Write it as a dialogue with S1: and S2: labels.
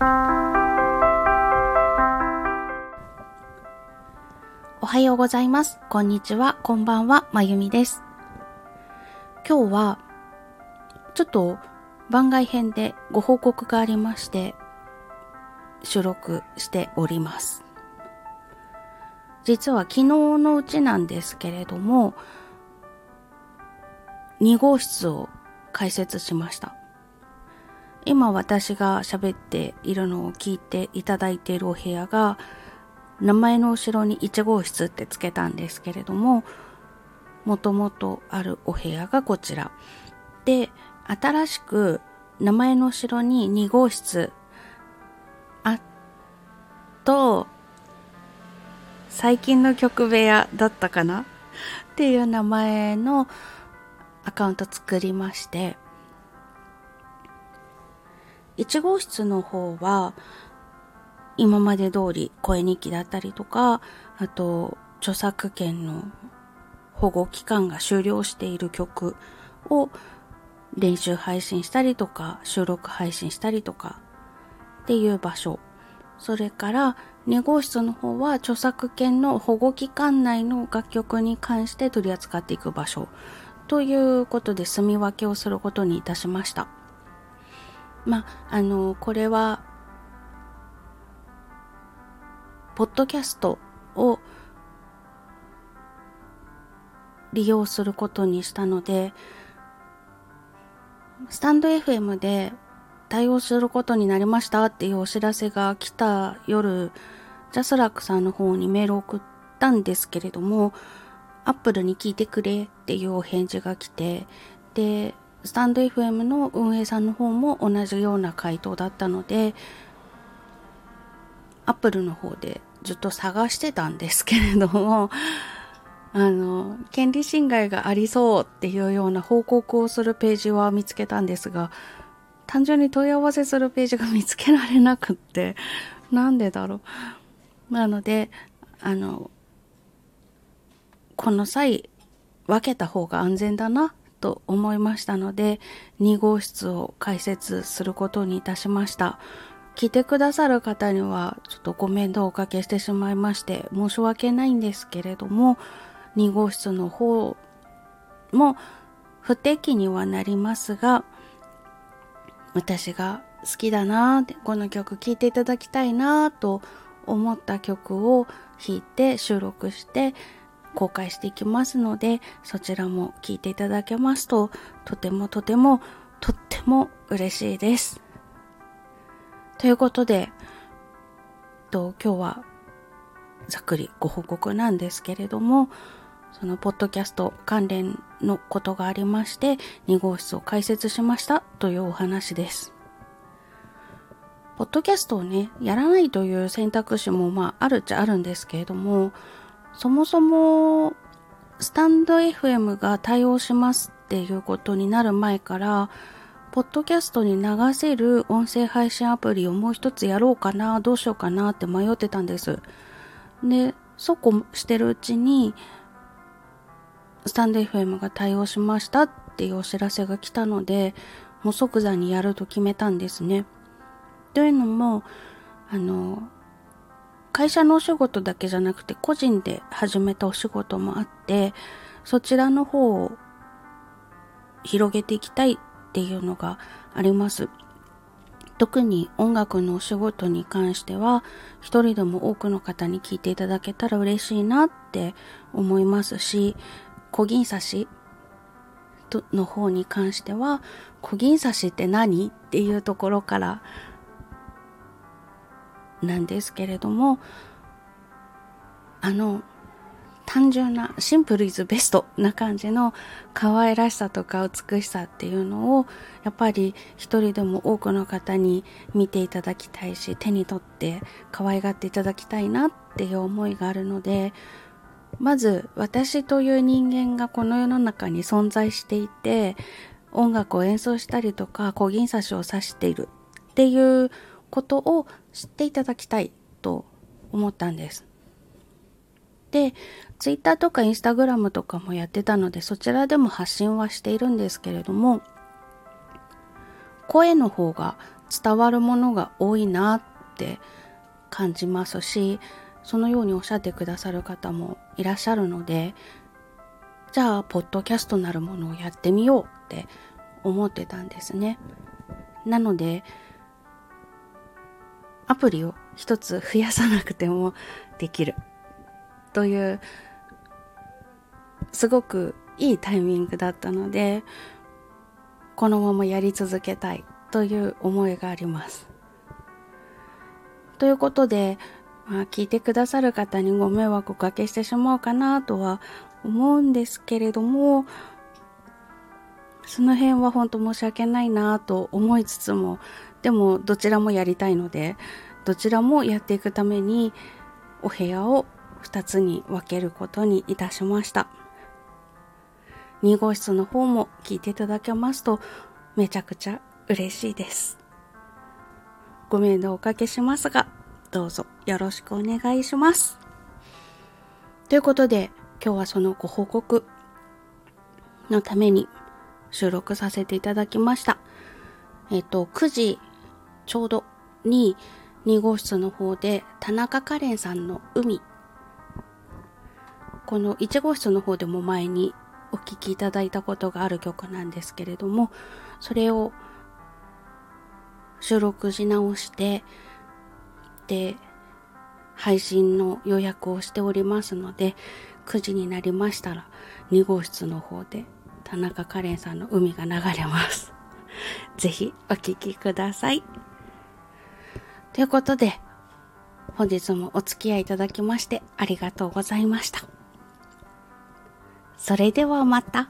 S1: おはようございます。こんにちは。こんばんは。まゆみです。今日は、ちょっと番外編でご報告がありまして、収録しております。実は昨日のうちなんですけれども、2号室を開設しました。今私が喋っているのを聞いていただいているお部屋が名前の後ろに1号室ってつけたんですけれどももともとあるお部屋がこちら。で新しく名前の後ろに2号室あと最近の曲部屋だったかな？っていう名前のアカウント作りまして1号室の方は今まで通り声日記だったりとかあと著作権の保護期間が終了している曲を練習配信したりとか収録配信したりとかっていう場所それから2号室の方は著作権の保護期間内の楽曲に関して取り扱っていく場所ということで住み分けをすることにいたしました。まあ、あの、これは、ポッドキャストを利用することにしたので、スタンド FM で対応することになりましたっていうお知らせが来た夜、ジャスラックさんの方にメールを送ったんですけれども、アップルに聞いてくれっていうお返事が来て、で、スタンド FM の運営さんの方も同じような回答だったので、アップルの方でずっと探してたんですけれども、あの、権利侵害がありそうっていうような報告をするページは見つけたんですが、単純に問い合わせするページが見つけられなくって、なんでだろう。なので、あの、この際、分けた方が安全だなと思いましたので、2号室を開設することにいたしました。来てくださる方にはちょっとご面倒をおかけしてしまいまして申し訳ないんですけれども2号室の方も不定期にはなりますが私が好きだなーってこの曲聴いていただきたいなと思った曲を弾いて収録して公開していきますので、そちらも聞いていただけますと、とてもとてもとっても嬉しいです。ということで、と今日はざっくりご報告なんですけれども、そのポッドキャスト関連のことがありまして、2号室を開設しましたというお話です。ポッドキャストをね、やらないという選択肢もまああるっちゃあるんですけれども、そもそもスタンド FM が対応しますっていうことになる前から、ポッドキャストに流せる音声配信アプリをもう一つやろうかな、どうしようかなって迷ってたんです。で、そこしてるうちに、スタンド FM が対応しましたっていうお知らせが来たので、もう即座にやると決めたんですね。というのも、あの、会社のお仕事だけじゃなくて個人で始めたお仕事もあってそちらの方を広げていきたいっていうのがあります。特に音楽のお仕事に関しては一人でも多くの方に聞いていただけたら嬉しいなって思いますし小銀刺しの方に関しては小銀刺しって何っていうところからなんですけれどもあの単純なシンプルイズベストな感じの可愛らしさとか美しさっていうのをやっぱり一人でも多くの方に見ていただきたいし手に取って可愛がっていただきたいなっていう思いがあるのでまず私という人間がこの世の中に存在していて音楽を演奏したりとか小銀刺しを指しているっていうことを知っていただきたいと思ったんです。で、ツイッターとかインスタグラムとかもやってたので、そちらでも発信はしているんですけれども、声の方が伝わるものが多いなって感じますしそのようにおっしゃってくださる方もいらっしゃるのでじゃあポッドキャストなるものをやってみようって思ってたんですねなのでプリを一つ増やさなくてもできるというすごくいいタイミングだったのでこのままやり続けたいという思いがあります。ということで、まあ、聞いてくださる方にご迷惑をおかけしてしまうかなとは思うんですけれどもその辺は本当申し訳ないなと思いつつもでもどちらもやりたいのでどちらもやっていくためにお部屋を2つに分けることにいたしました。2号室の方も聞いていただけますとめちゃくちゃ嬉しいです。ご面倒おかけしますがどうぞよろしくお願いします。ということで今日はそのご報告のために収録させていただきました。えっと9時ちょうどに2号室の方で田中カレンさんの海この1号室の方でも前にお聴きいただいたことがある曲なんですけれどもそれを収録し直してで配信の予約をしておりますので9時になりましたら2号室の方で田中カレンさんの海が流れますぜひお聴きください。ということで、本日もお付き合いいただきましてありがとうございました。それではまた。